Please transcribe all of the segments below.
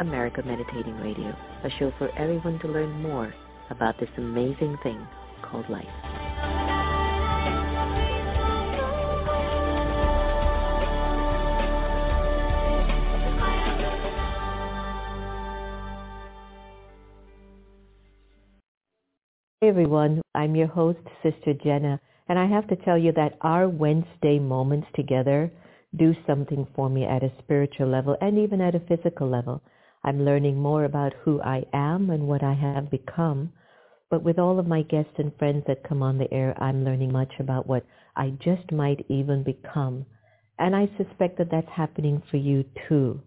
America Meditating Radio, a show for everyone to learn more about this amazing thing called life. Hey everyone, I'm your host, Sister Jenna, and I have to tell you that our Wednesday moments together do something for me at a spiritual level and even at a physical level. I'm learning more about who I am and what I have become. But with all of my guests and friends that come on the air, I'm learning much about what I just might even become. And I suspect that that's happening for you too.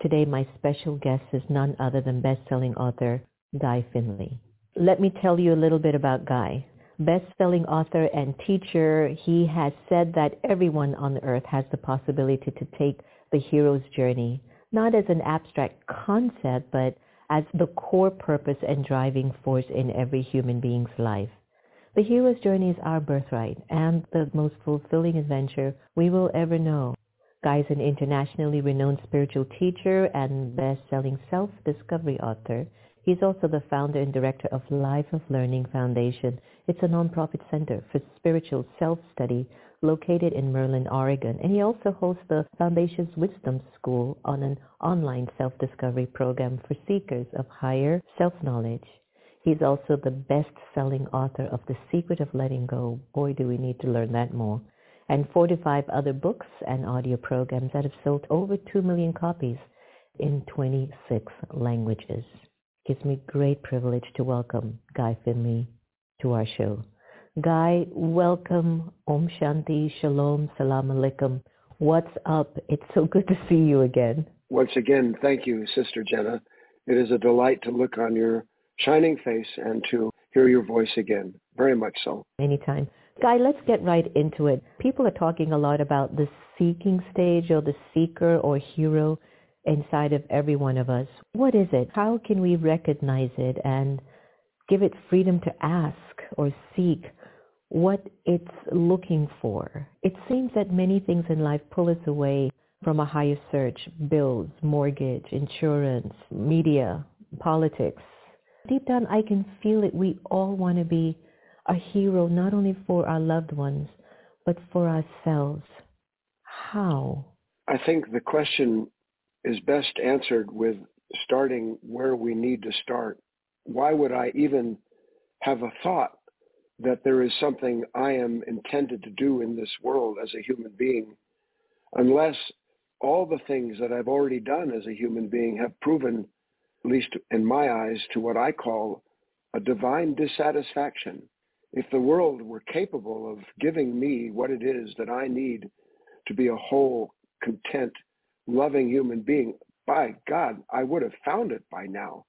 Today, my special guest is none other than best-selling author Guy Finley. Let me tell you a little bit about Guy. Best-selling author and teacher, he has said that everyone on earth has the possibility to take the hero's journey not as an abstract concept, but as the core purpose and driving force in every human being's life. The hero's journey is our birthright and the most fulfilling adventure we will ever know. Guy is an internationally renowned spiritual teacher and best-selling self-discovery author. He's also the founder and director of Life of Learning Foundation. It's a nonprofit center for spiritual self-study located in Merlin, Oregon. And he also hosts the Foundation's Wisdom School on an online self-discovery program for seekers of higher self-knowledge. He's also the best-selling author of The Secret of Letting Go. Boy, do we need to learn that more. And 45 other books and audio programs that have sold over 2 million copies in 26 languages. It gives me great privilege to welcome Guy Finley to our show. Guy, welcome. Om Shanti, Shalom, Salam Alaikum. What's up? It's so good to see you again. Once again, thank you, Sister Jenna. It is a delight to look on your shining face and to hear your voice again. Very much so. Anytime. Guy, let's get right into it. People are talking a lot about the seeking stage or the seeker or hero inside of every one of us. What is it? How can we recognize it and give it freedom to ask or seek what it's looking for. It seems that many things in life pull us away from a higher search, bills, mortgage, insurance, media, politics. Deep down, I can feel it. We all want to be a hero, not only for our loved ones, but for ourselves. How? I think the question is best answered with starting where we need to start. Why would I even have a thought that there is something I am intended to do in this world as a human being, unless all the things that I've already done as a human being have proven, at least in my eyes, to what I call a divine dissatisfaction. If the world were capable of giving me what it is that I need to be a whole, content, loving human being, by God, I would have found it by now.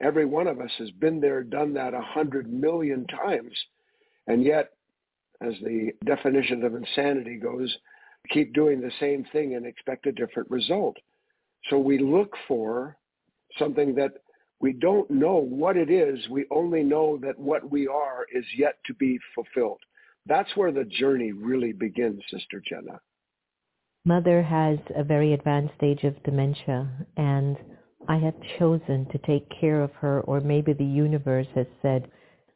Every one of us has been there, done that a hundred million times. And yet, as the definition of insanity goes, keep doing the same thing and expect a different result. So we look for something that we don't know what it is. We only know that what we are is yet to be fulfilled. That's where the journey really begins, Sister Jenna. Mother has a very advanced stage of dementia, and I have chosen to take care of her, or maybe the universe has said,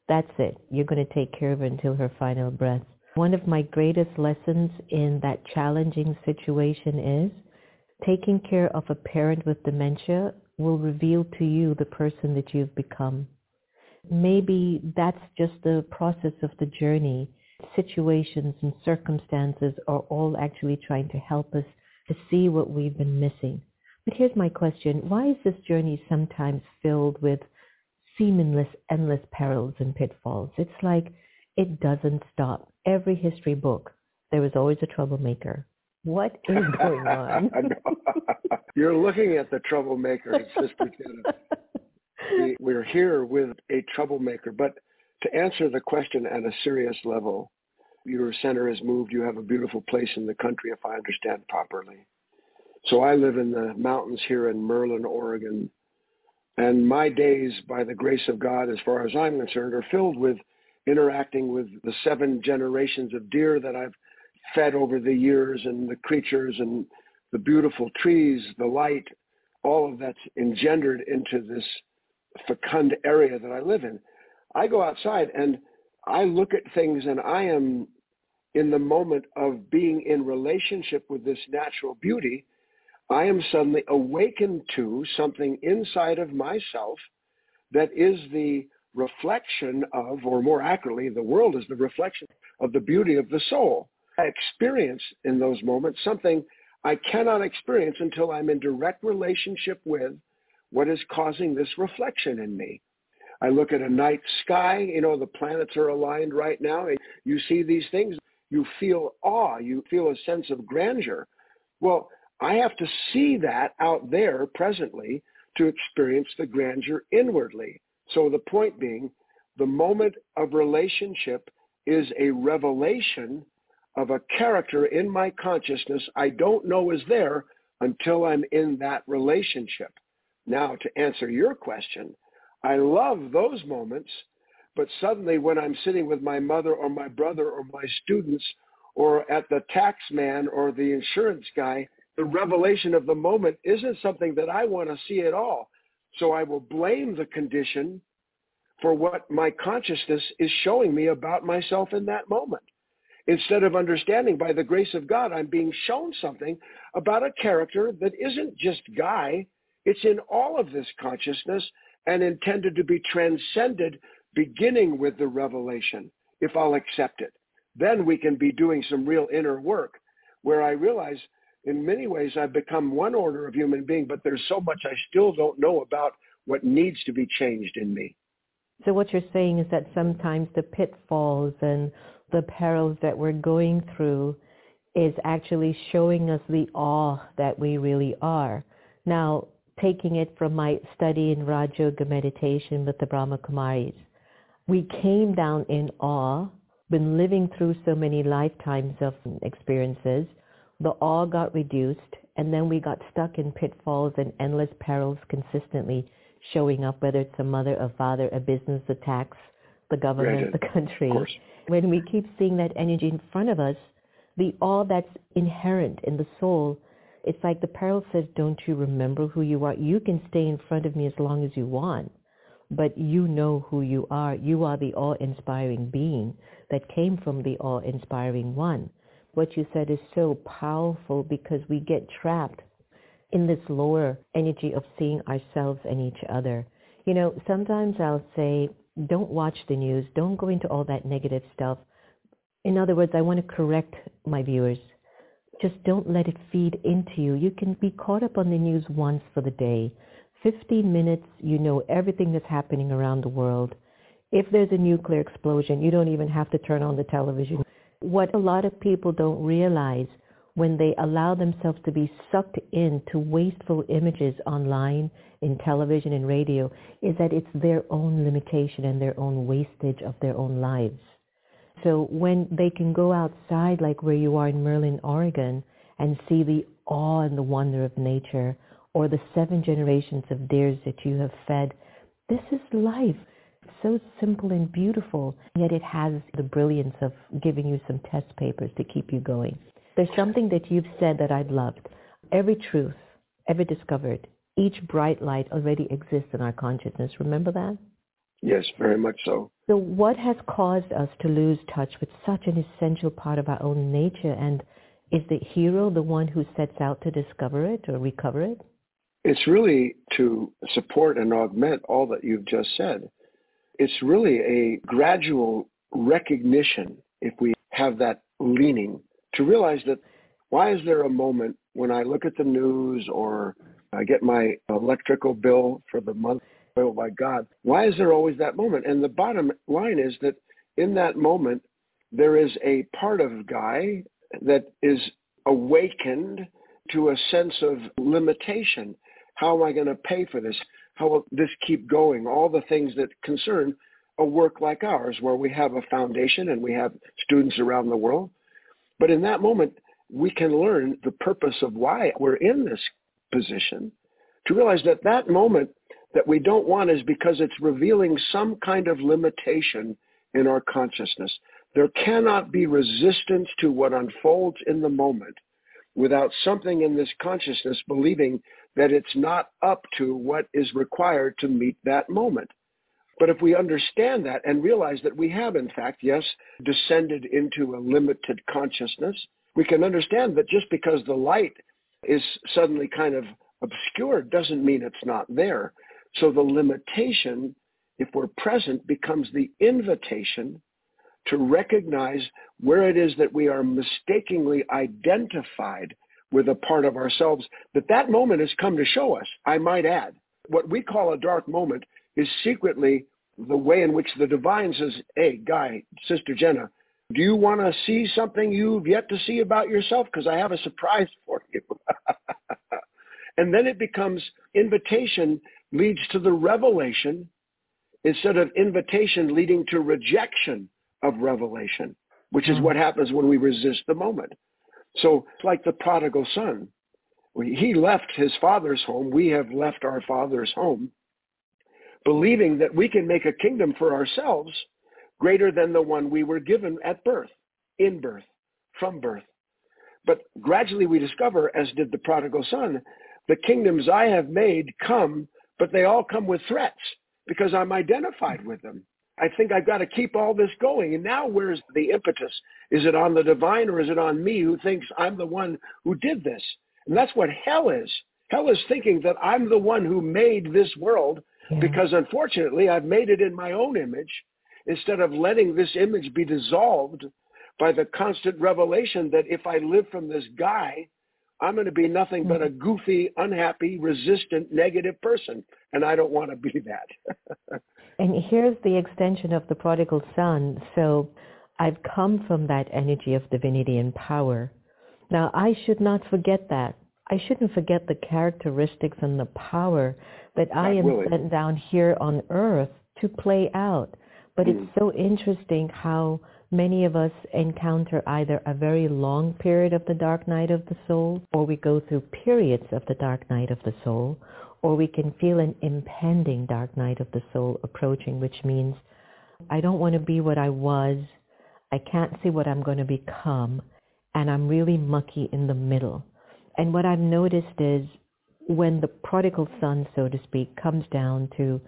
that's it. You're going to take care of her until her final breath. One of my greatest lessons in that challenging situation is taking care of a parent with dementia will reveal to you the person that you've become. Maybe that's just the process of the journey. Situations and circumstances are all actually trying to help us to see what we've been missing. But here's my question. Why is this journey sometimes filled with seamless, endless perils and pitfalls? It's like it doesn't stop. Every history book, there is always a troublemaker. What is going on? You're looking at the troublemaker, Sister Jenna. we're here with a troublemaker. But to answer the question at a serious level, your center has moved. You have a beautiful place in the country, if I understand properly. So I live in the mountains here in Merlin, Oregon. And my days, by the grace of God, as far as I'm concerned, are filled with interacting with the seven generations of deer that I've fed over the years and the creatures and the beautiful trees, the light, all of that's engendered into this fecund area that I live in. I go outside and I look at things and I am in the moment of being in relationship with this natural beauty. I am suddenly awakened to something inside of myself that is the reflection of, or more accurately, the world is the reflection of the beauty of the soul. I experience in those moments something I cannot experience until I'm in direct relationship with what is causing this reflection in me. I look at a night sky, you know, the planets are aligned right now. And you see these things, you feel awe, you feel a sense of grandeur. Well, I have to see that out there presently to experience the grandeur inwardly. So the point being, the moment of relationship is a revelation of a character in my consciousness I don't know is there until I'm in that relationship. Now, to answer your question, I love those moments, but suddenly when I'm sitting with my mother or my brother or my students or at the tax man or the insurance guy, the revelation of the moment isn't something that I want to see at all. So I will blame the condition for what my consciousness is showing me about myself in that moment. Instead of understanding by the grace of God, I'm being shown something about a character that isn't just Guy. It's in all of this consciousness and intended to be transcended beginning with the revelation, if I'll accept it. Then we can be doing some real inner work where I realize in many ways I've become one order of human being, but there's so much I still don't know about what needs to be changed in me. So what you're saying is that sometimes the pitfalls and the perils that we're going through is actually showing us the awe that we really are. Now, taking it from my study in Raj Yoga meditation with the Brahma Kumaris, we came down in awe, been living through so many lifetimes of experiences, the awe got reduced, and then we got stuck in pitfalls and endless perils consistently showing up, whether it's a mother, a father, a business, a tax, the government, right. the country. When we keep seeing that energy in front of us, the all that's inherent in the soul, it's like the peril says, don't you remember who you are? You can stay in front of me as long as you want, but you know who you are. You are the awe-inspiring being that came from the awe-inspiring one. What you said is so powerful because we get trapped in this lower energy of seeing ourselves and each other. You know, sometimes I'll say, don't watch the news. Don't go into all that negative stuff. In other words, I want to correct my viewers. Just don't let it feed into you. You can be caught up on the news once for the day. 15 minutes, you know everything that's happening around the world. If there's a nuclear explosion, you don't even have to turn on the television. What a lot of people don't realize when they allow themselves to be sucked into wasteful images online, in television and radio, is that it's their own limitation and their own wastage of their own lives. So when they can go outside like where you are in Merlin, Oregon, and see the awe and the wonder of nature, or the seven generations of deers that you have fed, this is life. So simple and beautiful, yet it has the brilliance of giving you some test papers to keep you going. There's something that you've said that I've loved. Every truth ever discovered, each bright light already exists in our consciousness. Remember that? Yes, very much so. So what has caused us to lose touch with such an essential part of our own nature? And is the hero the one who sets out to discover it or recover it? It's really to support and augment all that you've just said. It's really a gradual recognition, if we have that leaning, to realize that why is there a moment when I look at the news or I get my electrical bill for the month, oh my God, why is there always that moment? And the bottom line is that in that moment, there is a part of Guy that is awakened to a sense of limitation. How am I going to pay for this? How will this keep going? All the things that concern a work like ours, where we have a foundation and we have students around the world. But in that moment, we can learn the purpose of why we're in this position to realize that that moment that we don't want is because it's revealing some kind of limitation in our consciousness. There cannot be resistance to what unfolds in the moment without something in this consciousness believing that it's not up to what is required to meet that moment. But if we understand that and realize that we have, in fact, yes, descended into a limited consciousness, we can understand that just because the light is suddenly kind of obscured doesn't mean it's not there. So the limitation, if we're present, becomes the invitation to recognize where it is that we are mistakenly identified with a part of ourselves that that moment has come to show us, I might add. What we call a dark moment is secretly the way in which the divine says, hey, Guy, Sister Jenna, do you want to see something you've yet to see about yourself? Because I have a surprise for you. and then it becomes invitation leads to the revelation instead of invitation leading to rejection of revelation, which is hmm. what happens when we resist the moment. So like the prodigal son, he left his father's home. We have left our father's home, believing that we can make a kingdom for ourselves greater than the one we were given at birth, in birth, from birth. But gradually we discover, as did the prodigal son, the kingdoms I have made come, but they all come with threats because I'm identified with them. I think I've got to keep all this going. And now where's the impetus? Is it on the divine or is it on me who thinks I'm the one who did this? And that's what hell is. Hell is thinking that I'm the one who made this world yeah. because unfortunately I've made it in my own image instead of letting this image be dissolved by the constant revelation that if I live from this guy, I'm going to be nothing but a goofy, unhappy, resistant, negative person. And I don't want to be that. and here's the extension of the prodigal son. So I've come from that energy of divinity and power. Now, I should not forget that. I shouldn't forget the characteristics and the power that not I am willing. sent down here on earth to play out. But mm. it's so interesting how many of us encounter either a very long period of the dark night of the soul, or we go through periods of the dark night of the soul, or we can feel an impending dark night of the soul approaching, which means I don't want to be what I was. I can't see what I'm going to become. And I'm really mucky in the middle. And what I've noticed is when the prodigal son, so to speak, comes down to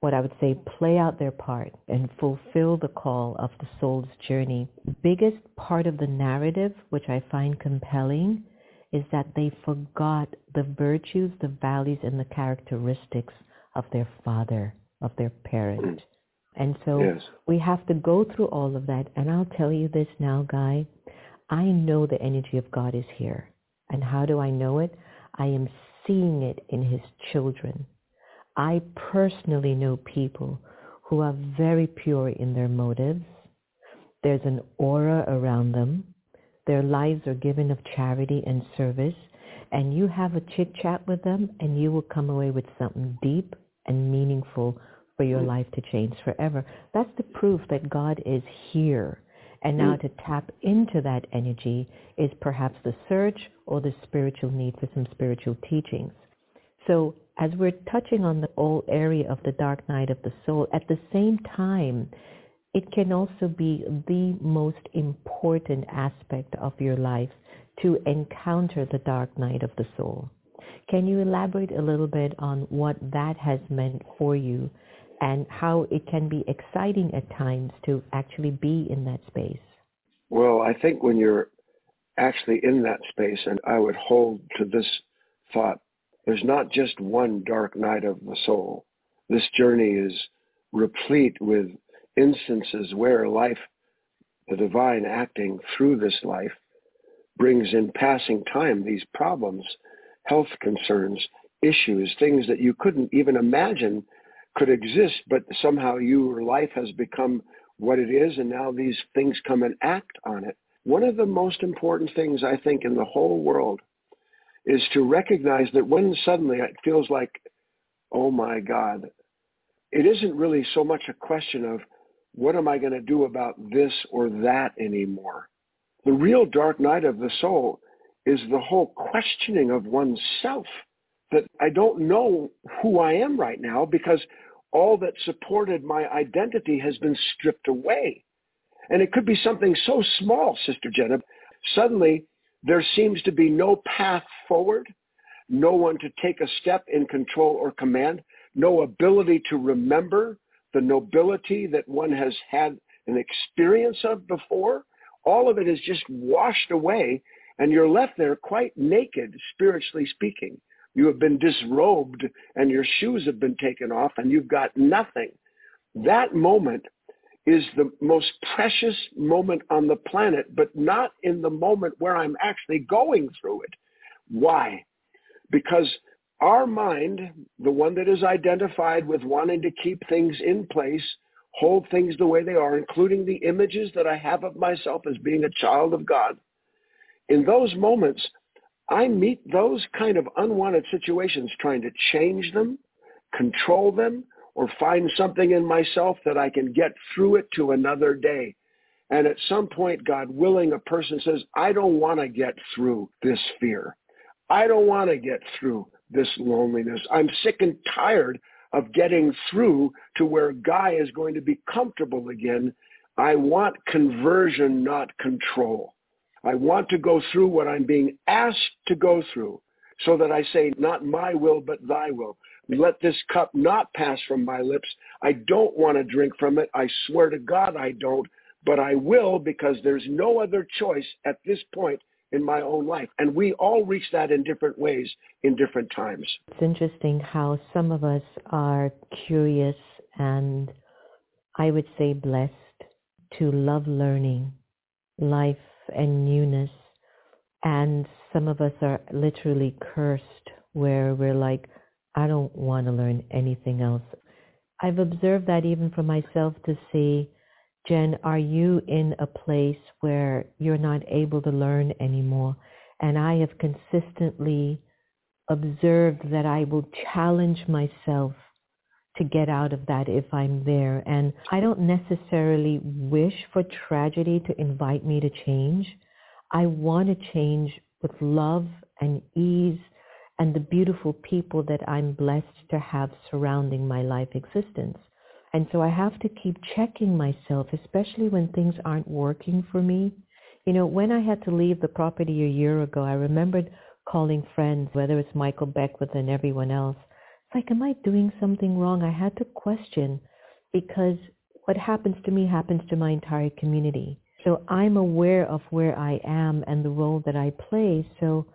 what I would say play out their part and fulfill the call of the soul's journey. Biggest part of the narrative, which I find compelling, is that they forgot the virtues, the values, and the characteristics of their father, of their parent. Mm. And so yes. we have to go through all of that. And I'll tell you this now, Guy. I know the energy of God is here. And how do I know it? I am seeing it in his children. I personally know people who are very pure in their motives. There's an aura around them. Their lives are given of charity and service. And you have a chit chat with them and you will come away with something deep and meaningful for your mm. life to change forever. That's the proof that God is here. And now mm. to tap into that energy is perhaps the search or the spiritual need for some spiritual teachings. So as we're touching on the whole area of the dark night of the soul, at the same time, it can also be the most important aspect of your life to encounter the dark night of the soul. Can you elaborate a little bit on what that has meant for you and how it can be exciting at times to actually be in that space? Well, I think when you're actually in that space, and I would hold to this thought there's not just one dark night of the soul. This journey is replete with instances where life, the divine acting through this life, brings in passing time these problems, health concerns, issues, things that you couldn't even imagine could exist, but somehow your life has become what it is, and now these things come and act on it. One of the most important things I think in the whole world is to recognize that when suddenly it feels like, oh my God, it isn't really so much a question of what am I going to do about this or that anymore. The real dark night of the soul is the whole questioning of oneself that I don't know who I am right now because all that supported my identity has been stripped away. And it could be something so small, Sister Jenna. Suddenly, there seems to be no path forward, no one to take a step in control or command, no ability to remember the nobility that one has had an experience of before. All of it is just washed away, and you're left there quite naked, spiritually speaking. You have been disrobed, and your shoes have been taken off, and you've got nothing. That moment is the most precious moment on the planet, but not in the moment where I'm actually going through it. Why? Because our mind, the one that is identified with wanting to keep things in place, hold things the way they are, including the images that I have of myself as being a child of God, in those moments, I meet those kind of unwanted situations trying to change them, control them, or find something in myself that I can get through it to another day. And at some point, God willing, a person says, I don't want to get through this fear. I don't want to get through this loneliness. I'm sick and tired of getting through to where Guy is going to be comfortable again. I want conversion, not control. I want to go through what I'm being asked to go through so that I say, not my will, but thy will. Let this cup not pass from my lips. I don't want to drink from it. I swear to God I don't, but I will because there's no other choice at this point in my own life. And we all reach that in different ways in different times. It's interesting how some of us are curious and I would say blessed to love learning, life and newness. And some of us are literally cursed where we're like, I don't want to learn anything else. I've observed that even for myself to see, Jen, are you in a place where you're not able to learn anymore? And I have consistently observed that I will challenge myself to get out of that if I'm there. And I don't necessarily wish for tragedy to invite me to change. I want to change with love and ease and the beautiful people that I'm blessed to have surrounding my life existence. And so I have to keep checking myself, especially when things aren't working for me. You know, when I had to leave the property a year ago, I remembered calling friends, whether it's Michael Beckwith and everyone else. It's like, am I doing something wrong? I had to question because what happens to me happens to my entire community. So I'm aware of where I am and the role that I play. So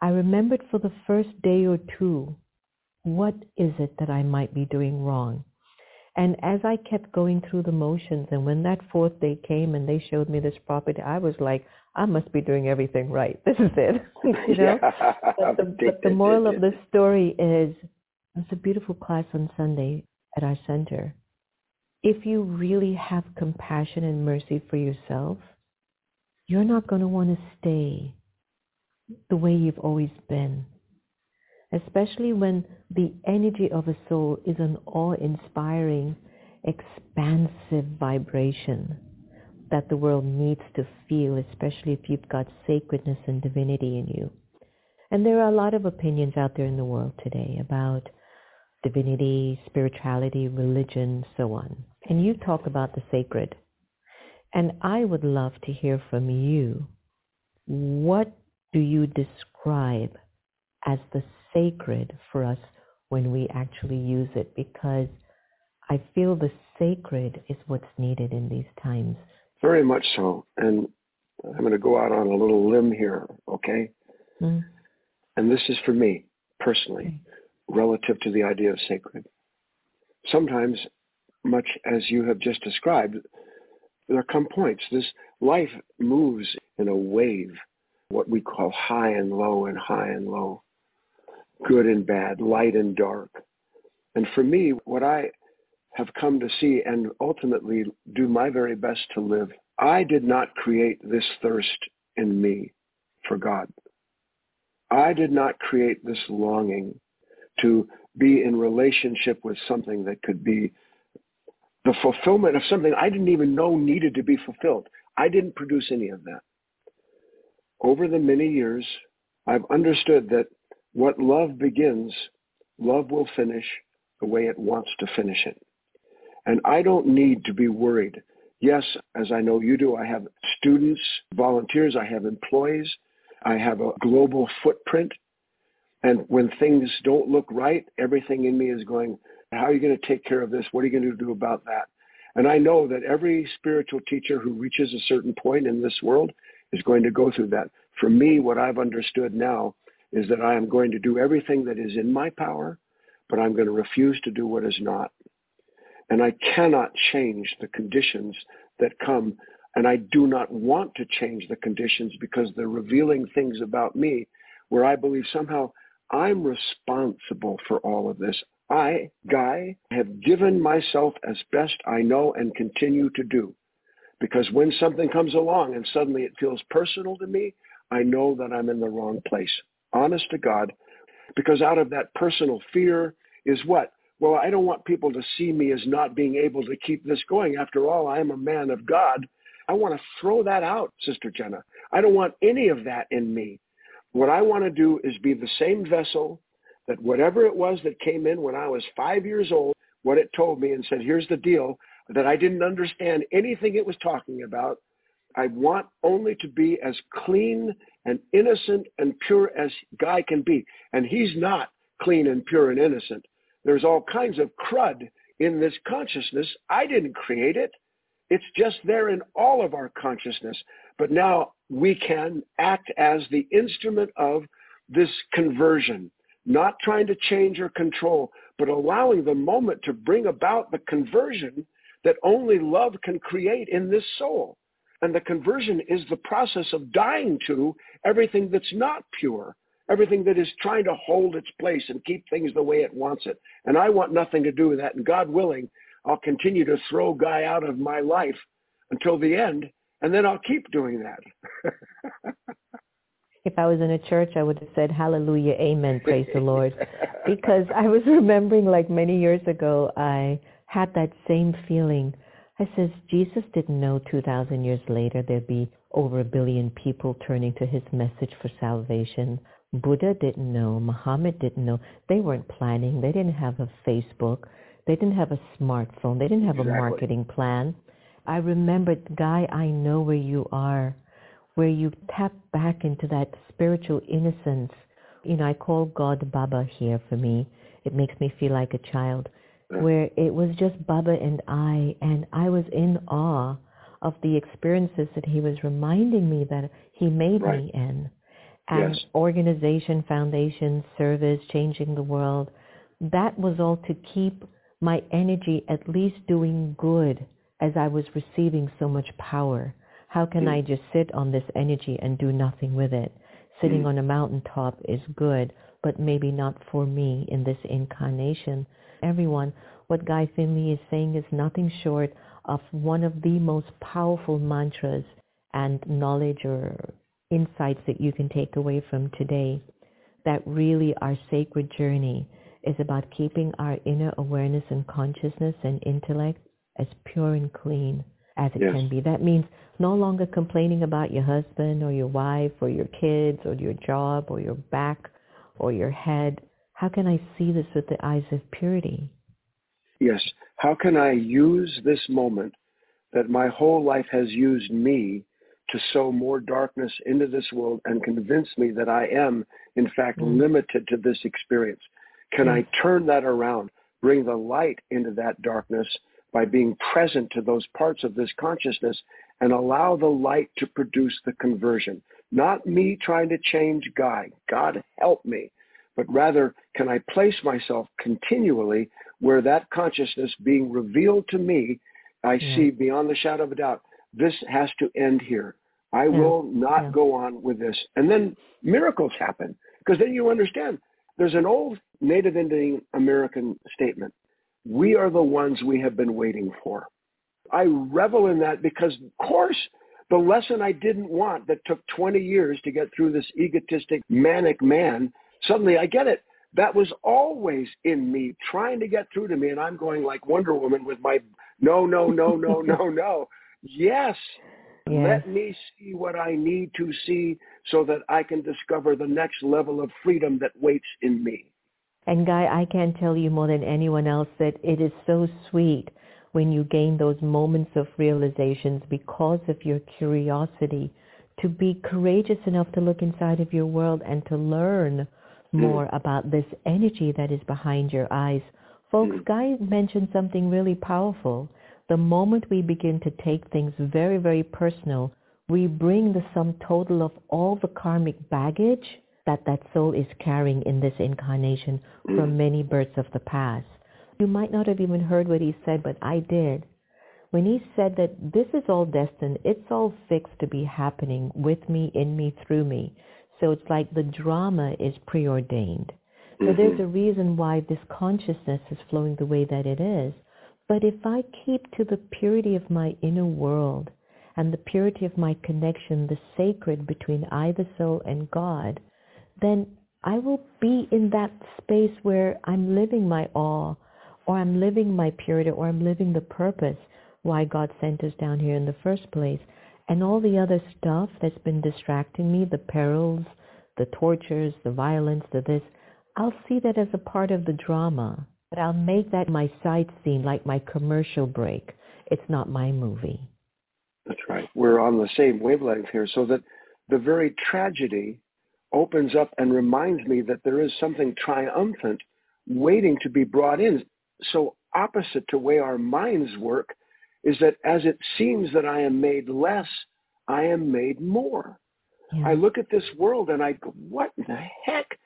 I remembered for the first day or two, what is it that I might be doing wrong? And as I kept going through the motions, and when that fourth day came and they showed me this property, I was like, I must be doing everything right. This is it. you know? Yeah. But, the, but the moral of the story is it's a beautiful class on Sunday at our center. If you really have compassion and mercy for yourself, you're not going to want to stay the way you've always been. Especially when the energy of a soul is an awe-inspiring, expansive vibration that the world needs to feel, especially if you've got sacredness and divinity in you. And there are a lot of opinions out there in the world today about divinity, spirituality, religion, so on. And you talk about the sacred. And I would love to hear from you. What do you describe as the sacred for us when we actually use it? Because I feel the sacred is what's needed in these times. Very much so. And I'm going to go out on a little limb here, okay? Mm. And this is for me personally, okay. relative to the idea of sacred. Sometimes, much as you have just described, there come points. This life moves in a wave what we call high and low and high and low, good and bad, light and dark. And for me, what I have come to see and ultimately do my very best to live, I did not create this thirst in me for God. I did not create this longing to be in relationship with something that could be the fulfillment of something I didn't even know needed to be fulfilled. I didn't produce any of that. Over the many years, I've understood that what love begins, love will finish the way it wants to finish it. And I don't need to be worried. Yes, as I know you do, I have students, volunteers, I have employees, I have a global footprint. And when things don't look right, everything in me is going, how are you going to take care of this? What are you going to do about that? And I know that every spiritual teacher who reaches a certain point in this world is going to go through that. For me, what I've understood now is that I am going to do everything that is in my power, but I'm going to refuse to do what is not. And I cannot change the conditions that come. And I do not want to change the conditions because they're revealing things about me where I believe somehow I'm responsible for all of this. I, Guy, have given myself as best I know and continue to do. Because when something comes along and suddenly it feels personal to me, I know that I'm in the wrong place. Honest to God. Because out of that personal fear is what? Well, I don't want people to see me as not being able to keep this going. After all, I'm a man of God. I want to throw that out, Sister Jenna. I don't want any of that in me. What I want to do is be the same vessel that whatever it was that came in when I was five years old, what it told me and said, here's the deal, that I didn't understand anything it was talking about. I want only to be as clean and innocent and pure as Guy can be. And he's not clean and pure and innocent. There's all kinds of crud in this consciousness. I didn't create it. It's just there in all of our consciousness. But now we can act as the instrument of this conversion, not trying to change or control, but allowing the moment to bring about the conversion that only love can create in this soul. And the conversion is the process of dying to everything that's not pure, everything that is trying to hold its place and keep things the way it wants it. And I want nothing to do with that. And God willing, I'll continue to throw Guy out of my life until the end, and then I'll keep doing that. if I was in a church, I would have said, hallelujah, amen, praise the Lord. Because I was remembering like many years ago, I had that same feeling. I says, Jesus didn't know 2,000 years later there'd be over a billion people turning to his message for salvation. Buddha didn't know. Muhammad didn't know. They weren't planning. They didn't have a Facebook. They didn't have a smartphone. They didn't have exactly. a marketing plan. I remembered, Guy, I know where you are, where you tap back into that spiritual innocence. You know, I call God Baba here for me. It makes me feel like a child, where it was just Baba and I, and I was in awe of the experiences that he was reminding me that he made right. me in and yes. organization, foundation, service, changing the world. That was all to keep my energy at least doing good as I was receiving so much power. How can mm. I just sit on this energy and do nothing with it? Sitting mm. on a mountaintop is good, but maybe not for me in this incarnation. Everyone, what Guy Finley is saying is nothing short of one of the most powerful mantras and knowledge or insights that you can take away from today that really our sacred journey is about keeping our inner awareness and consciousness and intellect as pure and clean as it yes. can be. That means no longer complaining about your husband or your wife or your kids or your job or your back or your head. How can I see this with the eyes of purity? Yes. How can I use this moment that my whole life has used me to sow more darkness into this world and convince me that I am, in fact, mm. limited to this experience? Can mm. I turn that around, bring the light into that darkness by being present to those parts of this consciousness and allow the light to produce the conversion? Not me trying to change God. God help me. But rather, can I place myself continually where that consciousness being revealed to me, I yeah. see beyond the shadow of a doubt, this has to end here. I yeah. will not yeah. go on with this. And then miracles happen because then you understand. There's an old Native Indian American statement. We are the ones we have been waiting for. I revel in that because, of course, The lesson I didn't want that took 20 years to get through this egotistic, manic man, suddenly I get it. That was always in me, trying to get through to me. And I'm going like Wonder Woman with my no, no, no, no, no, no. Yes, yes. Let me see what I need to see so that I can discover the next level of freedom that waits in me. And Guy, I can't tell you more than anyone else that it is so sweet when you gain those moments of realizations because of your curiosity to be courageous enough to look inside of your world and to learn more mm. about this energy that is behind your eyes. Folks, mm. Guy mentioned something really powerful. The moment we begin to take things very, very personal, we bring the sum total of all the karmic baggage that that soul is carrying in this incarnation mm. from many births of the past. You might not have even heard what he said, but I did. When he said that this is all destined, it's all fixed to be happening with me, in me, through me. So it's like the drama is preordained. So mm-hmm. there's a reason why this consciousness is flowing the way that it is. But if I keep to the purity of my inner world and the purity of my connection, the sacred between I, the soul, and God, then I will be in that space where I'm living my awe, or I'm living my purity, or I'm living the purpose why God sent us down here in the first place. And all the other stuff that's been distracting me, the perils, the tortures, the violence, the this, I'll see that as a part of the drama. But I'll make that my side scene, like my commercial break. It's not my movie. That's right. We're on the same wavelength here, so that the very tragedy opens up and reminds me that there is something triumphant waiting to be brought in. So opposite to way our minds work is that as it seems that I am made less, I am made more. Yeah. I look at this world and I go, what in the heck?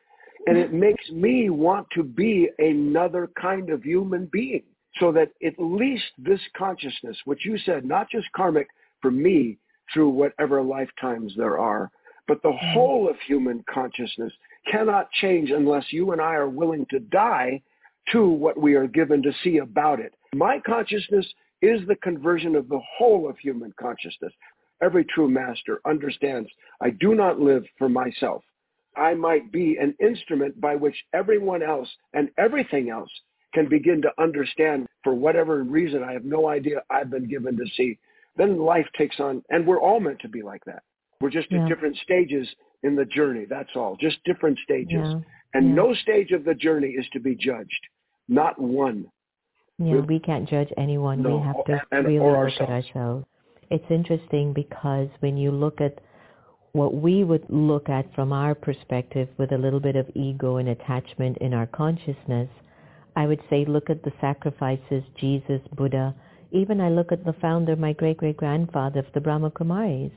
And it makes me want to be another kind of human being so that at least this consciousness, which you said, not just karmic for me through whatever lifetimes there are, but the whole of human consciousness cannot change unless you and I are willing to die to what we are given to see about it. My consciousness is the conversion of the whole of human consciousness. Every true master understands I do not live for myself. I might be an instrument by which everyone else and everything else can begin to understand for whatever reason I have no idea I've been given to see. Then life takes on, and we're all meant to be like that. We're just yeah. at different stages in the journey. That's all. Just different stages. Yeah. And yeah. no stage of the journey is to be judged. Not one. Yeah, we can't judge anyone. No, we have to and, really look ourselves. at ourselves. It's interesting because when you look at what we would look at from our perspective with a little bit of ego and attachment in our consciousness, I would say look at the sacrifices, Jesus, Buddha. Even I look at the founder, my great-great-grandfather of the Brahma Kumaris.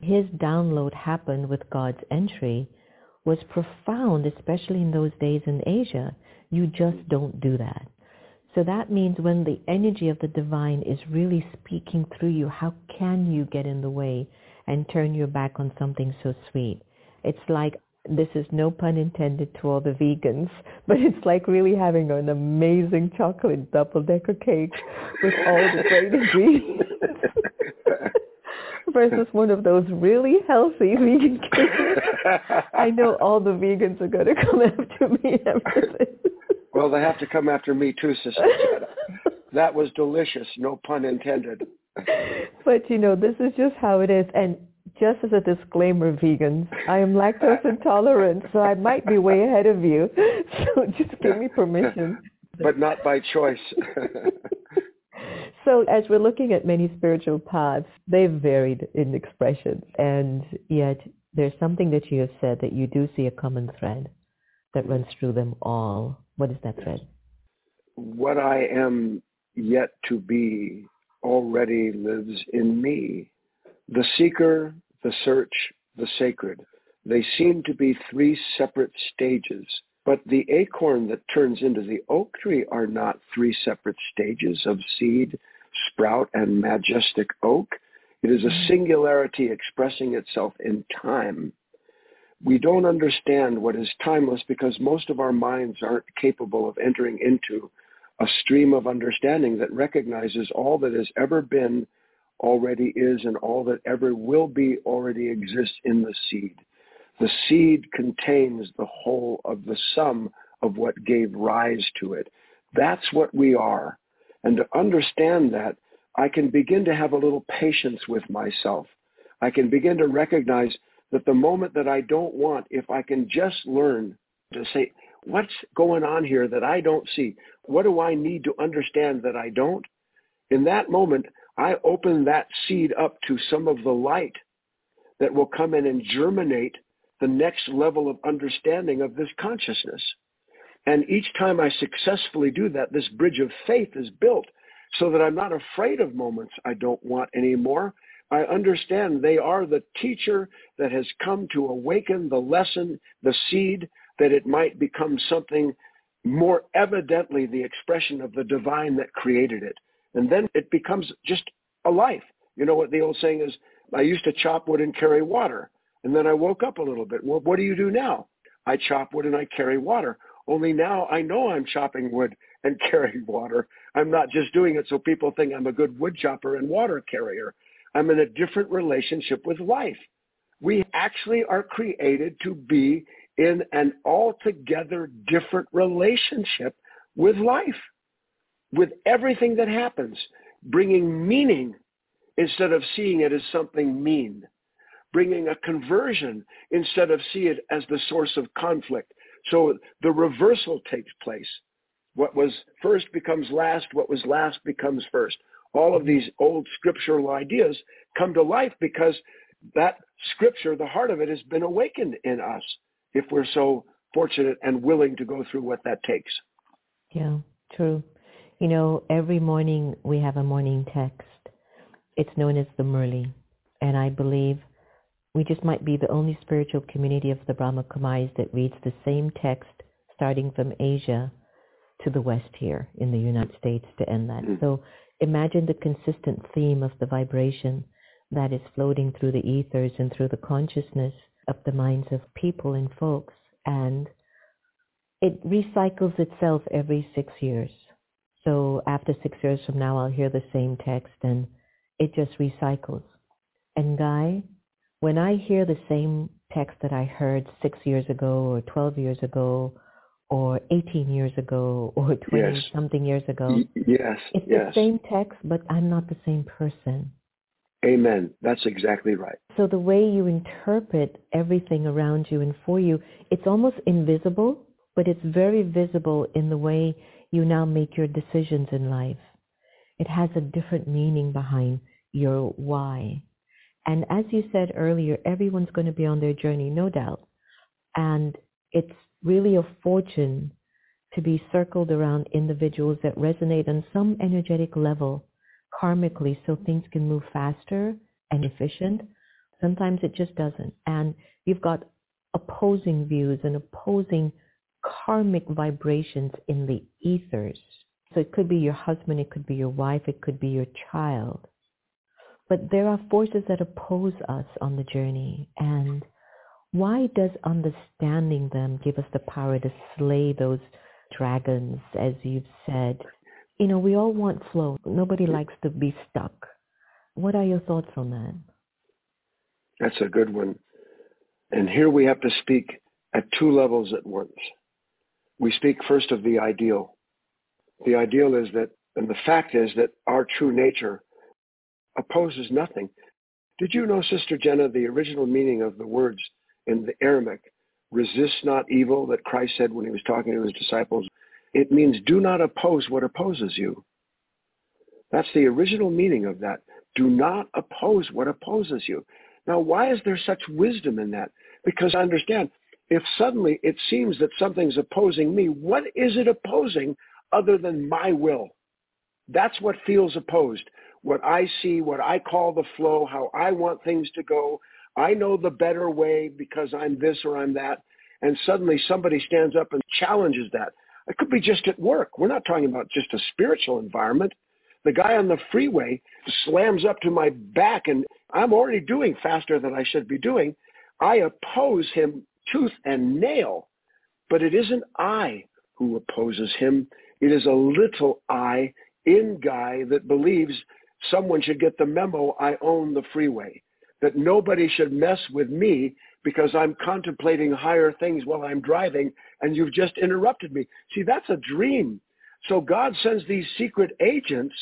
His download happened with God's entry was profound, especially in those days in Asia. You just mm-hmm. don't do that. So that means when the energy of the divine is really speaking through you, how can you get in the way? and turn your back on something so sweet. It's like this is no pun intended to all the vegans, but it's like really having an amazing chocolate double decker cake with all the great ingredients versus one of those really healthy vegan cakes. I know all the vegans are going to come after me after this. Well, they have to come after me too, Sister That was delicious, no pun intended. but you know, this is just how it is. And just as a disclaimer, vegans, I am lactose intolerant, so I might be way ahead of you. So just give me permission. But not by choice. so as we're looking at many spiritual paths, they've varied in expression. And yet there's something that you have said that you do see a common thread that runs through them all. What is that thread? What I am yet to be already lives in me. The seeker, the search, the sacred. They seem to be three separate stages. But the acorn that turns into the oak tree are not three separate stages of seed, sprout, and majestic oak. It is a mm. singularity expressing itself in time. We don't understand what is timeless because most of our minds aren't capable of entering into a stream of understanding that recognizes all that has ever been, already is and all that ever will be already exists in the seed. The seed contains the whole of the sum of what gave rise to it. That's what we are. And to understand that, I can begin to have a little patience with myself. I can begin to recognize that the moment that I don't want, if I can just learn to say, what's going on here that I don't see? What do I need to understand that I don't? In that moment, I open that seed up to some of the light that will come in and germinate the next level of understanding of this consciousness. And each time I successfully do that, this bridge of faith is built so that I'm not afraid of moments I don't want anymore. I understand they are the teacher that has come to awaken the lesson, the seed, that it might become something more evidently the expression of the divine that created it. And then it becomes just a life. You know what the old saying is, I used to chop wood and carry water. And then I woke up a little bit. Well, what do you do now? I chop wood and I carry water. Only now I know I'm chopping wood and carrying water. I'm not just doing it so people think I'm a good wood chopper and water carrier. I'm in a different relationship with life. We actually are created to be in an altogether different relationship with life, with everything that happens, bringing meaning instead of seeing it as something mean, bringing a conversion instead of see it as the source of conflict. So the reversal takes place. What was first becomes last, what was last becomes first. All of these old scriptural ideas come to life because that scripture, the heart of it, has been awakened in us if we're so fortunate and willing to go through what that takes. Yeah, true. You know, every morning we have a morning text. It's known as the Murli. And I believe we just might be the only spiritual community of the Brahma Kumaris that reads the same text starting from Asia to the West here in the United States to end that. Mm. So imagine the consistent theme of the vibration that is floating through the ethers and through the consciousness of the minds of people and folks. And it recycles itself every six years. So after six years from now, I'll hear the same text and it just recycles. And Guy, when I hear the same text that I heard six years ago or 12 years ago or 18 years ago or 20 yes. something years ago, yes, it's yes. the same text, but I'm not the same person. Amen. That's exactly right. So the way you interpret everything around you and for you, it's almost invisible, but it's very visible in the way you now make your decisions in life. It has a different meaning behind your why. And as you said earlier, everyone's going to be on their journey, no doubt. And it's really a fortune to be circled around individuals that resonate on some energetic level karmically so things can move faster and efficient. Sometimes it just doesn't. And you've got opposing views and opposing karmic vibrations in the ethers. So it could be your husband, it could be your wife, it could be your child. But there are forces that oppose us on the journey. And why does understanding them give us the power to slay those dragons, as you've said, you know, we all want flow. Nobody mm. likes to be stuck. What are your thoughts on that? That's a good one. And here we have to speak at two levels at once. We speak first of the ideal. The ideal is that, and the fact is that our true nature opposes nothing. Did you know, Sister Jenna, the original meaning of the words in the Aramaic, resist not evil, that Christ said when he was talking to his disciples, it means do not oppose what opposes you. That's the original meaning of that. Do not oppose what opposes you. Now, why is there such wisdom in that? Because I understand, if suddenly it seems that something's opposing me, what is it opposing other than my will? That's what feels opposed. What I see, what I call the flow, how I want things to go. I know the better way because I'm this or I'm that. And suddenly somebody stands up and challenges that. It could be just at work. We're not talking about just a spiritual environment. The guy on the freeway slams up to my back and I'm already doing faster than I should be doing. I oppose him tooth and nail. But it isn't I who opposes him. It is a little I in Guy that believes someone should get the memo I own the freeway, that nobody should mess with me because I'm contemplating higher things while I'm driving and you've just interrupted me. See, that's a dream. So God sends these secret agents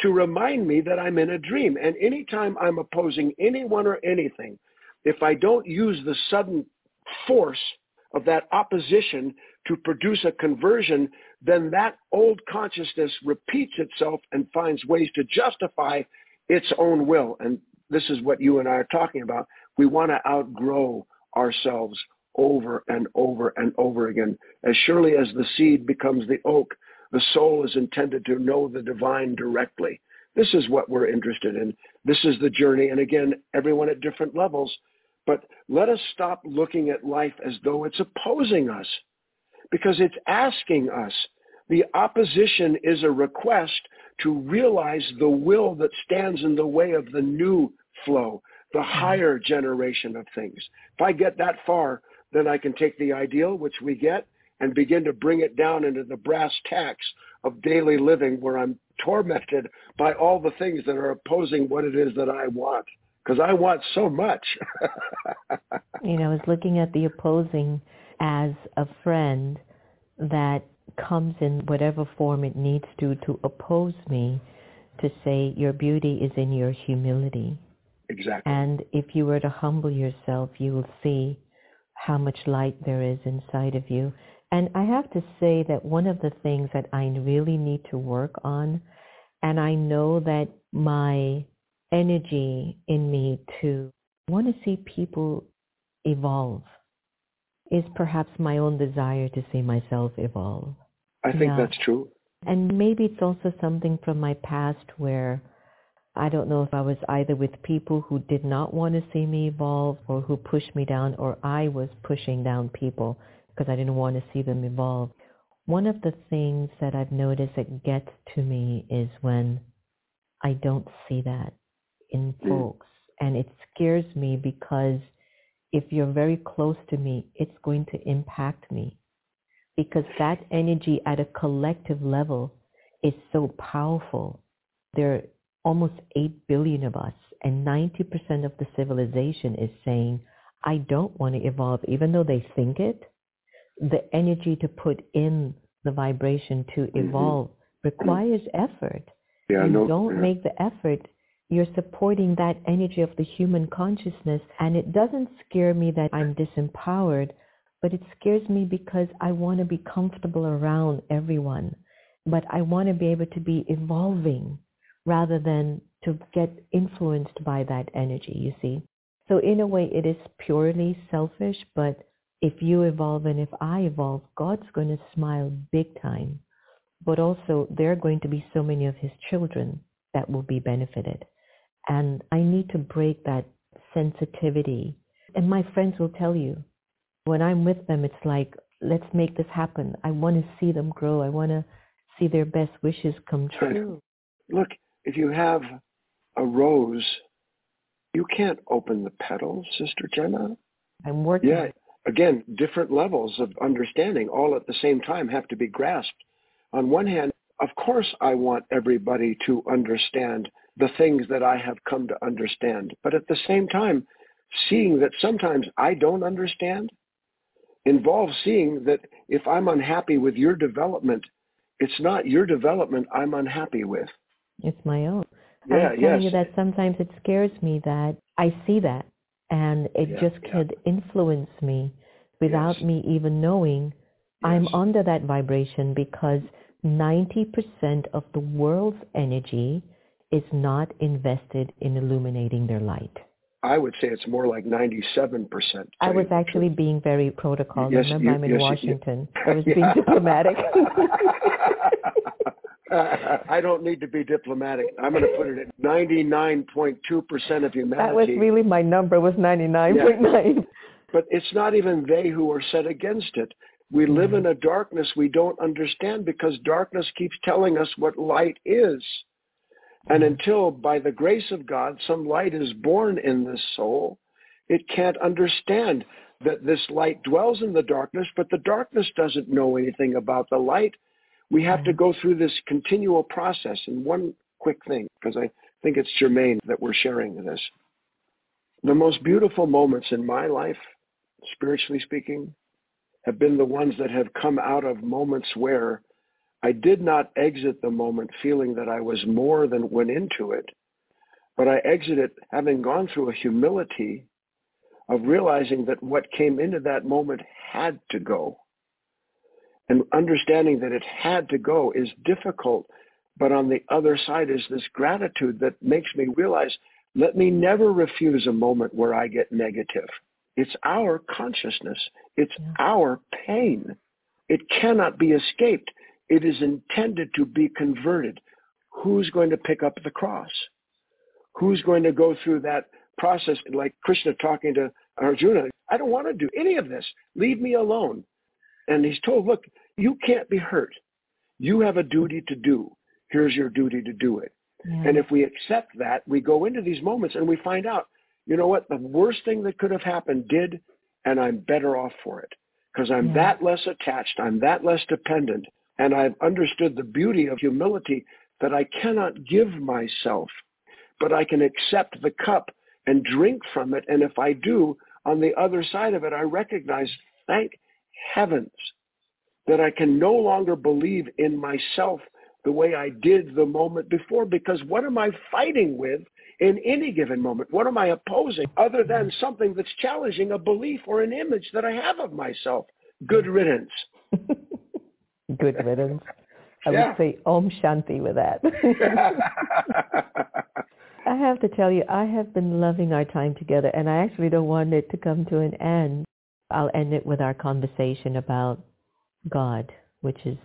to remind me that I'm in a dream. And anytime I'm opposing anyone or anything, if I don't use the sudden force of that opposition to produce a conversion, then that old consciousness repeats itself and finds ways to justify its own will. And this is what you and I are talking about. We want to outgrow ourselves over and over and over again. As surely as the seed becomes the oak, the soul is intended to know the divine directly. This is what we're interested in. This is the journey. And again, everyone at different levels. But let us stop looking at life as though it's opposing us because it's asking us. The opposition is a request to realize the will that stands in the way of the new flow, the mm-hmm. higher generation of things. If I get that far, then I can take the ideal, which we get, and begin to bring it down into the brass tacks of daily living where I'm tormented by all the things that are opposing what it is that I want. Because I want so much. you know, I was looking at the opposing as a friend that comes in whatever form it needs to to oppose me to say your beauty is in your humility. Exactly. And if you were to humble yourself, you will see how much light there is inside of you. And I have to say that one of the things that I really need to work on, and I know that my energy in me to want to see people evolve is perhaps my own desire to see myself evolve. I think yeah. that's true. And maybe it's also something from my past where I don't know if I was either with people who did not want to see me evolve or who pushed me down or I was pushing down people because I didn't want to see them evolve. One of the things that I've noticed that gets to me is when I don't see that in mm. folks. And it scares me because if you're very close to me, it's going to impact me. Because that energy at a collective level is so powerful. There almost 8 billion of us, and 90% of the civilization is saying, I don't want to evolve, even though they think it the energy to put in the vibration to mm-hmm. evolve mm-hmm. requires effort. Yeah, you no, don't yeah. make the effort, you're supporting that energy of the human consciousness. And it doesn't scare me that I'm disempowered, but it scares me because I want to be comfortable around everyone. But I want to be able to be evolving rather than to get influenced by that energy, you see. So in a way, it is purely selfish, but if you evolve and if I evolve, God's going to smile big time. But also, there are going to be so many of his children that will be benefited. And I need to break that sensitivity. And my friends will tell you, when I'm with them, it's like, let's make this happen. I want to see them grow. I want to see their best wishes come true. Look, if you have a rose, you can't open the petals, Sister Jenna. I'm working. Yeah, again, different levels of understanding all at the same time have to be grasped. On one hand, of course, I want everybody to understand the things that I have come to understand. But at the same time, seeing that sometimes I don't understand involves seeing that if I'm unhappy with your development, it's not your development I'm unhappy with. It's my own. Yeah, I'm telling yes. you that sometimes it scares me that I see that and it yeah, just yeah. could influence me without yes. me even knowing yes. I'm under that vibration because 90% of the world's energy is not invested in illuminating their light. I would say it's more like 97%. I was actually being very protocol. Yes, Remember, you, I'm in yes, Washington. You, I was being diplomatic. I don't need to be diplomatic. I'm going to put it at 99.2% of humanity. That was really my number was 99.9. Yeah. But it's not even they who are set against it. We mm-hmm. live in a darkness we don't understand because darkness keeps telling us what light is. And mm-hmm. until, by the grace of God, some light is born in this soul, it can't understand that this light dwells in the darkness, but the darkness doesn't know anything about the light we have to mm-hmm. go through this continual process. And one quick thing, because I think it's germane that we're sharing this. The most beautiful moments in my life, spiritually speaking, have been the ones that have come out of moments where I did not exit the moment feeling that I was more than went into it, but I exited having gone through a humility of realizing that what came into that moment had to go. And understanding that it had to go is difficult, but on the other side is this gratitude that makes me realize, let me never refuse a moment where I get negative. It's our consciousness. It's yeah. our pain. It cannot be escaped. It is intended to be converted. Who's going to pick up the cross? who's going to go through that process like Krishna talking to Arjuna. I don't want to do any of this. Leave me alone. And he's told, look, you can't be hurt. You have a duty to do. Here's your duty to do it. Yeah. And if we accept that, we go into these moments and we find out, you know what, the worst thing that could have happened did, and I'm better off for it because I'm yeah. that less attached. I'm that less dependent. And I've understood the beauty of humility that I cannot give myself but I can accept the cup and drink from it. And if I do, on the other side of it, I recognize, thank heavens, that I can no longer believe in myself the way I did the moment before. Because what am I fighting with in any given moment? What am I opposing other than something that's challenging a belief or an image that I have of myself? Good riddance. Good riddance. I yeah. would say Om Shanti with that. I have to tell you, I have been loving our time together, and I actually don't want it to come to an end. I'll end it with our conversation about God, which is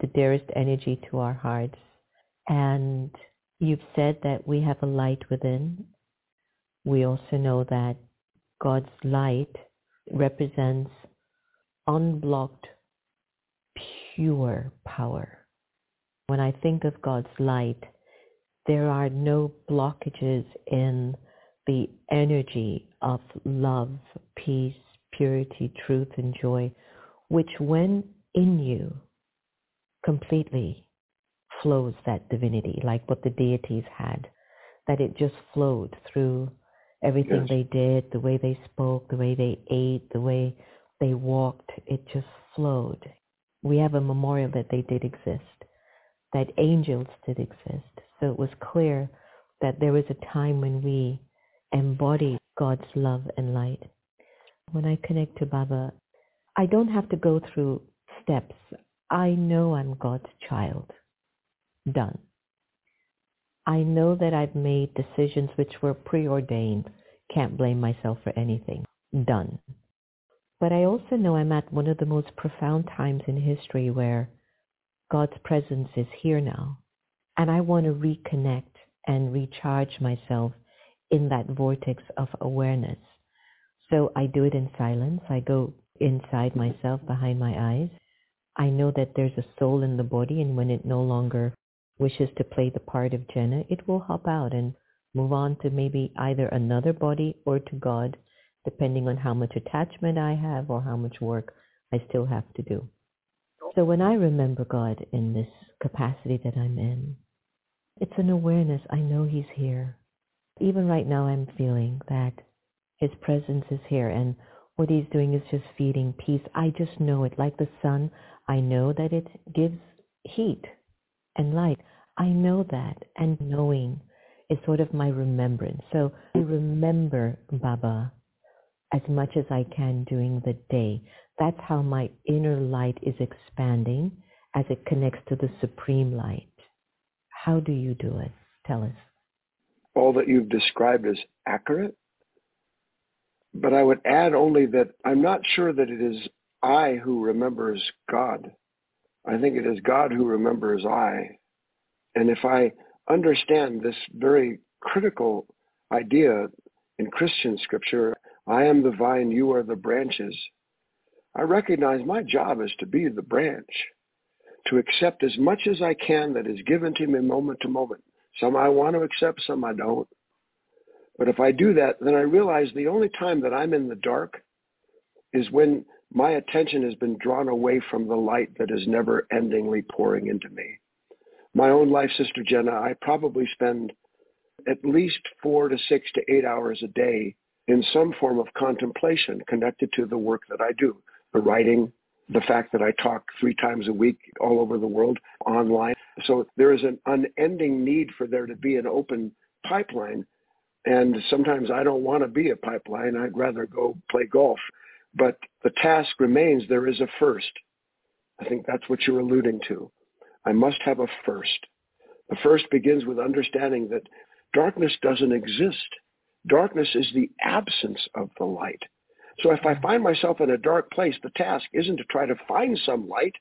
the dearest energy to our hearts. And you've said that we have a light within. We also know that God's light represents unblocked, pure power. When I think of God's light, there are no blockages in the energy of love, peace, purity, truth, and joy, which when in you completely flows that divinity, like what the deities had, that it just flowed through everything yes. they did, the way they spoke, the way they ate, the way they walked, it just flowed. We have a memorial that they did exist, that angels did exist, so it was clear that there was a time when we embodied God's love and light. When I connect to Baba, I don't have to go through steps. I know I'm God's child. Done. I know that I've made decisions which were preordained. Can't blame myself for anything. Done. But I also know I'm at one of the most profound times in history where God's presence is here now. And I want to reconnect and recharge myself in that vortex of awareness. So I do it in silence. I go inside myself behind my eyes. I know that there's a soul in the body and when it no longer wishes to play the part of Jenna, it will hop out and move on to maybe either another body or to God, depending on how much attachment I have or how much work I still have to do. So when I remember God in this capacity that I'm in, it's an awareness. I know he's here. Even right now, I'm feeling that his presence is here and what he's doing is just feeding peace. I just know it. Like the sun, I know that it gives heat and light. I know that. And knowing is sort of my remembrance. So I remember Baba as much as I can during the day. That's how my inner light is expanding as it connects to the supreme light. How do you do it? Tell us. All that you've described is accurate. But I would add only that I'm not sure that it is I who remembers God. I think it is God who remembers I. And if I understand this very critical idea in Christian scripture, I am the vine, you are the branches. I recognize my job is to be the branch to accept as much as I can that is given to me moment to moment. Some I want to accept, some I don't. But if I do that, then I realize the only time that I'm in the dark is when my attention has been drawn away from the light that is never endingly pouring into me. My own life, Sister Jenna, I probably spend at least four to six to eight hours a day in some form of contemplation connected to the work that I do, the writing, the fact that I talk three times a week all over the world online. So there is an unending need for there to be an open pipeline. And sometimes I don't want to be a pipeline. I'd rather go play golf. But the task remains there is a first. I think that's what you're alluding to. I must have a first. The first begins with understanding that darkness doesn't exist. Darkness is the absence of the light. So if I find myself in a dark place, the task isn't to try to find some light.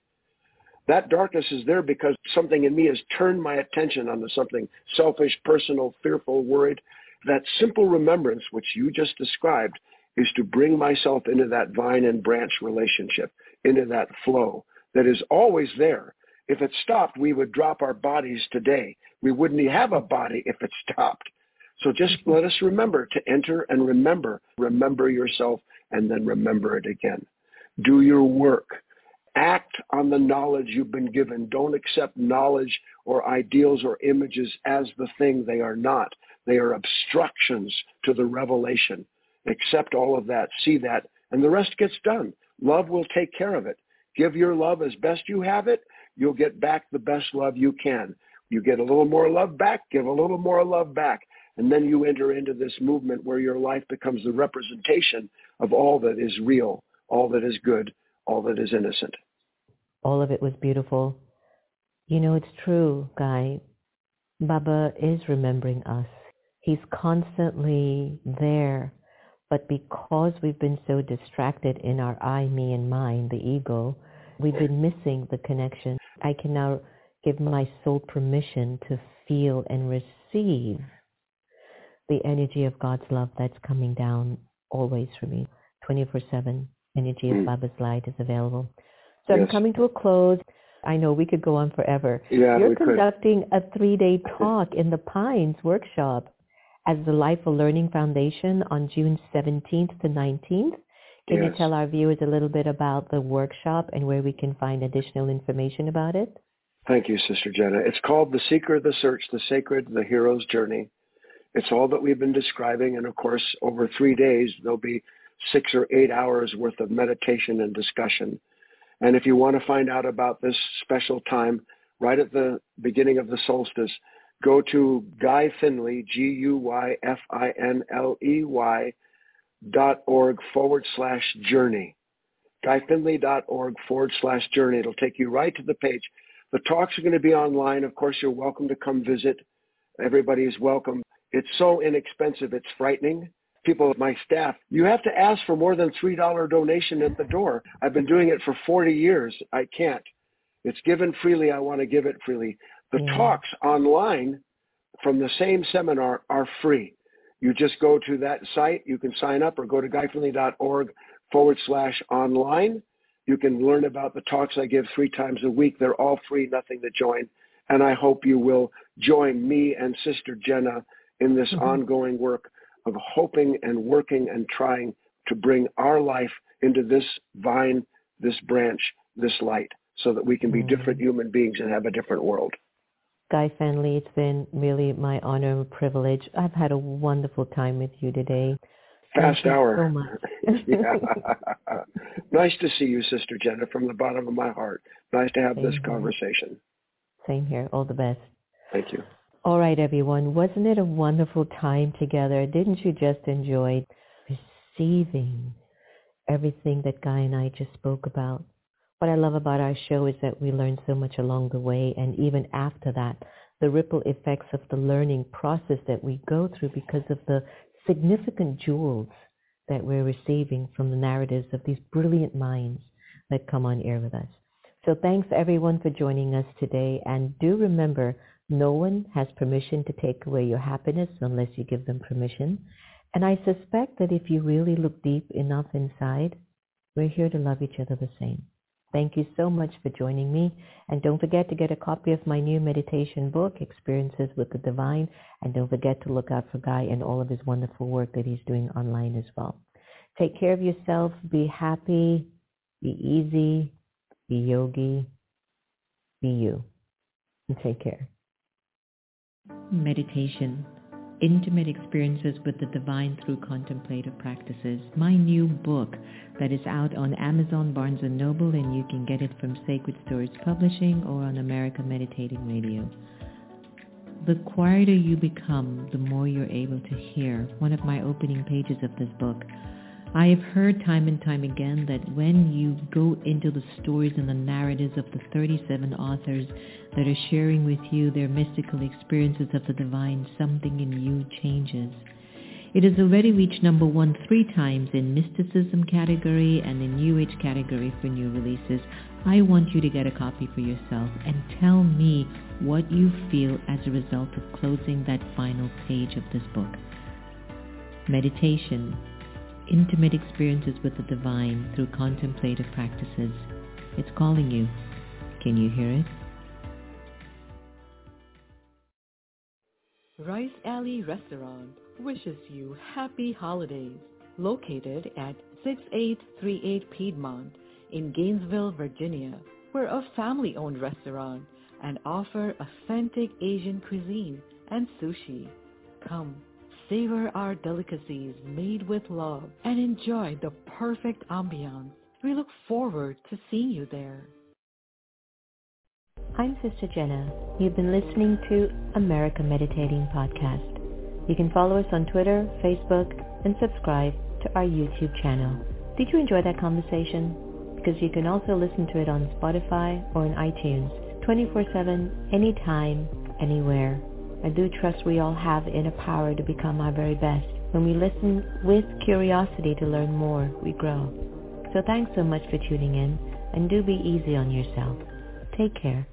That darkness is there because something in me has turned my attention onto something selfish, personal, fearful, worried. That simple remembrance, which you just described, is to bring myself into that vine and branch relationship, into that flow that is always there. If it stopped, we would drop our bodies today. We wouldn't have a body if it stopped. So just mm-hmm. let us remember to enter and remember. Remember yourself and then remember it again. Do your work. Act on the knowledge you've been given. Don't accept knowledge or ideals or images as the thing they are not. They are obstructions to the revelation. Accept all of that, see that, and the rest gets done. Love will take care of it. Give your love as best you have it. You'll get back the best love you can. You get a little more love back, give a little more love back. And then you enter into this movement where your life becomes the representation of all that is real, all that is good, all that is innocent. All of it was beautiful. You know, it's true, Guy. Baba is remembering us. He's constantly there. But because we've been so distracted in our I, me, and mine, the ego, we've been missing the connection. I can now give my soul permission to feel and receive the energy of God's love that's coming down always for me. 24-7 energy of mm. Baba's light is available. So yes. I'm coming to a close. I know we could go on forever. Yeah, You're conducting could. a three-day talk in the Pines workshop as the Life of Learning Foundation on June 17th to 19th. Can yes. you tell our viewers a little bit about the workshop and where we can find additional information about it? Thank you, Sister Jenna. It's called The Seeker, of The Search, The Sacred, The Hero's Journey. It's all that we've been describing. And of course, over three days, there'll be six or eight hours worth of meditation and discussion. And if you want to find out about this special time, right at the beginning of the solstice, go to Guy Finley, G-U-Y-F-I-N-L-E-Y dot org forward slash journey. GuyFinley.org forward slash journey. It'll take you right to the page. The talks are going to be online. Of course, you're welcome to come visit. Everybody is welcome. It's so inexpensive, it's frightening. People, my staff, you have to ask for more than $3 donation at the door. I've been doing it for 40 years. I can't. It's given freely. I want to give it freely. The yeah. talks online from the same seminar are free. You just go to that site. You can sign up or go to guyfinley.org forward slash online. You can learn about the talks I give three times a week. They're all free, nothing to join. And I hope you will join me and Sister Jenna in this mm-hmm. ongoing work of hoping and working and trying to bring our life into this vine, this branch, this light, so that we can be mm-hmm. different human beings and have a different world. Guy Finley, it's been really my honor and privilege. I've had a wonderful time with you today. Fast hour. So much. nice to see you, Sister Jenna, from the bottom of my heart. Nice to have Same this here. conversation. Same here. All the best. Thank you. All right, everyone. Wasn't it a wonderful time together? Didn't you just enjoy receiving everything that Guy and I just spoke about? What I love about our show is that we learn so much along the way, and even after that, the ripple effects of the learning process that we go through because of the significant jewels that we're receiving from the narratives of these brilliant minds that come on air with us. So thanks everyone for joining us today, and do remember no one has permission to take away your happiness unless you give them permission. And I suspect that if you really look deep enough inside, we're here to love each other the same. Thank you so much for joining me. And don't forget to get a copy of my new meditation book, Experiences with the Divine. And don't forget to look out for Guy and all of his wonderful work that he's doing online as well. Take care of yourself. Be happy. Be easy. Be yogi. Be you. And take care. Meditation intimate experiences with the divine through contemplative practices. My new book that is out on Amazon, Barnes & Noble, and you can get it from Sacred Stories Publishing or on America Meditating Radio. The quieter you become, the more you're able to hear. One of my opening pages of this book. I have heard time and time again that when you go into the stories and the narratives of the 37 authors that are sharing with you their mystical experiences of the divine, something in you changes. It has already reached number one three times in mysticism category and in New Age category for new releases. I want you to get a copy for yourself and tell me what you feel as a result of closing that final page of this book. Meditation, intimate experiences with the divine through contemplative practices. It's calling you. Can you hear it? Rice Alley Restaurant wishes you happy holidays. Located at 6838 Piedmont in Gainesville, Virginia. We're a family-owned restaurant and offer authentic Asian cuisine and sushi. Come, savor our delicacies made with love and enjoy the perfect ambiance. We look forward to seeing you there. I'm Sister Jenna. You've been listening to America Meditating Podcast. You can follow us on Twitter, Facebook, and subscribe to our YouTube channel. Did you enjoy that conversation? Because you can also listen to it on Spotify or on iTunes 24-7, anytime, anywhere. I do trust we all have inner power to become our very best. When we listen with curiosity to learn more, we grow. So thanks so much for tuning in, and do be easy on yourself. Take care.